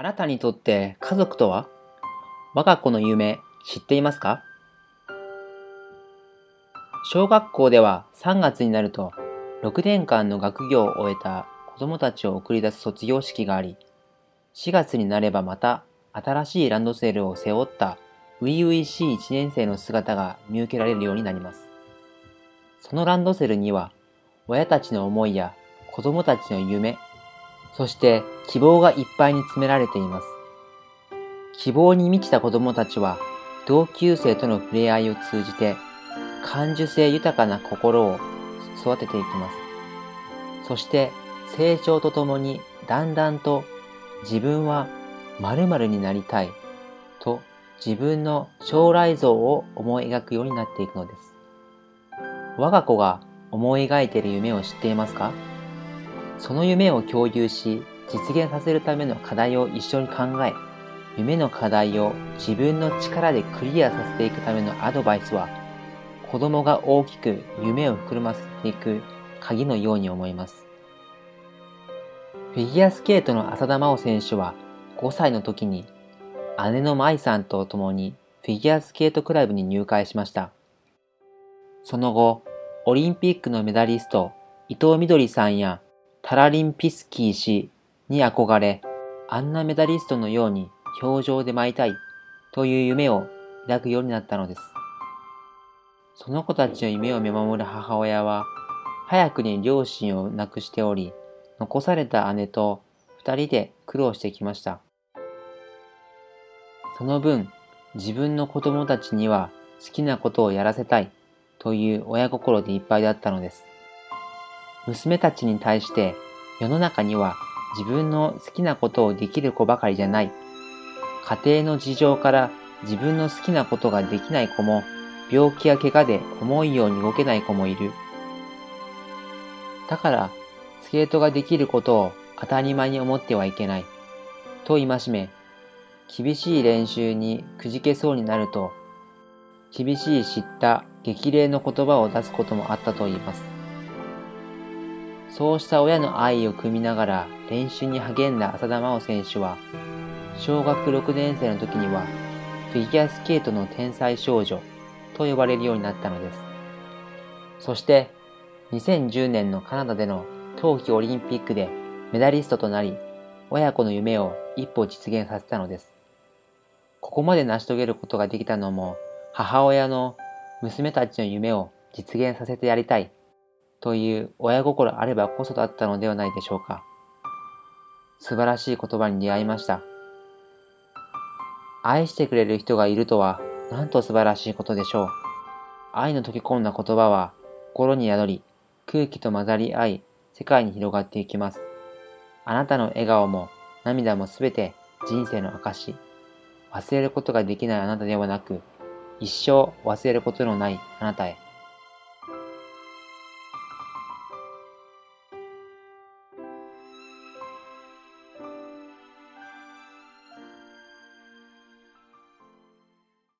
あなたにとって家族とは？我が子の夢知っていますか？小学校では3月になると6年間の学業を終えた子供たちを送り出す卒業式があり、4月になればまた新しいランドセルを背負った初々しい1年生の姿が見受けられるようになります。そのランドセルには親たちの思いや子供たちの夢、そして希望がいっぱいに詰められています。希望に満ちた子供たちは同級生との触れ合いを通じて感受性豊かな心を育てていきます。そして成長とともにだんだんと自分は〇〇になりたいと自分の将来像を思い描くようになっていくのです。我が子が思い描いている夢を知っていますか？その夢を共有し実現させるための課題を一緒に考え、夢の課題を自分の力でクリアさせていくためのアドバイスは子供が大きく夢を膨らませていく鍵のように思います。フィギュアスケートの浅田真央選手は5歳の時に姉の舞さんと共にフィギュアスケートクラブに入会しました。その後、オリンピックのメダリスト伊藤みどりさんやタラリンピスキー氏に憧れ、あんなメダリストのように表情で舞いたいという夢を抱くようになったのです。その子たちの夢を見守る母親は、早くに両親を亡くしており、残された姉と二人で苦労してきました。その分、自分の子供たちには好きなことをやらせたいという親心でいっぱいだったのです。娘たちに対して世の中には自分の好きなことをできる子ばかりじゃない。家庭の事情から自分の好きなことができない子も病気や怪我で思うように動けない子もいる。だから、スケートができることを当たり前に思ってはいけない。と戒め、厳しい練習にくじけそうになると、厳しい知った激励の言葉を出すこともあったと言います。そうした親の愛を汲みながら練習に励んだ浅田真央選手は、小学6年生の時にはフィギュアスケートの天才少女と呼ばれるようになったのです。そして2010年のカナダでの冬季オリンピックでメダリストとなり、親子の夢を一歩実現させたのです。ここまで成し遂げることができたのも、母親の娘たちの夢を実現させてやりたいという親心あればこそだったのではないでしょうか。素晴らしい言葉に出会いました。愛してくれる人がいるとはなんと素晴らしいことでしょう。愛の溶け込んだ言葉は心に宿り、空気と混ざり合い、世界に広がっていきます。あなたの笑顔も涙もすべて人生の証。忘れることができないあなたではなく、一生忘れることのないあなたへ。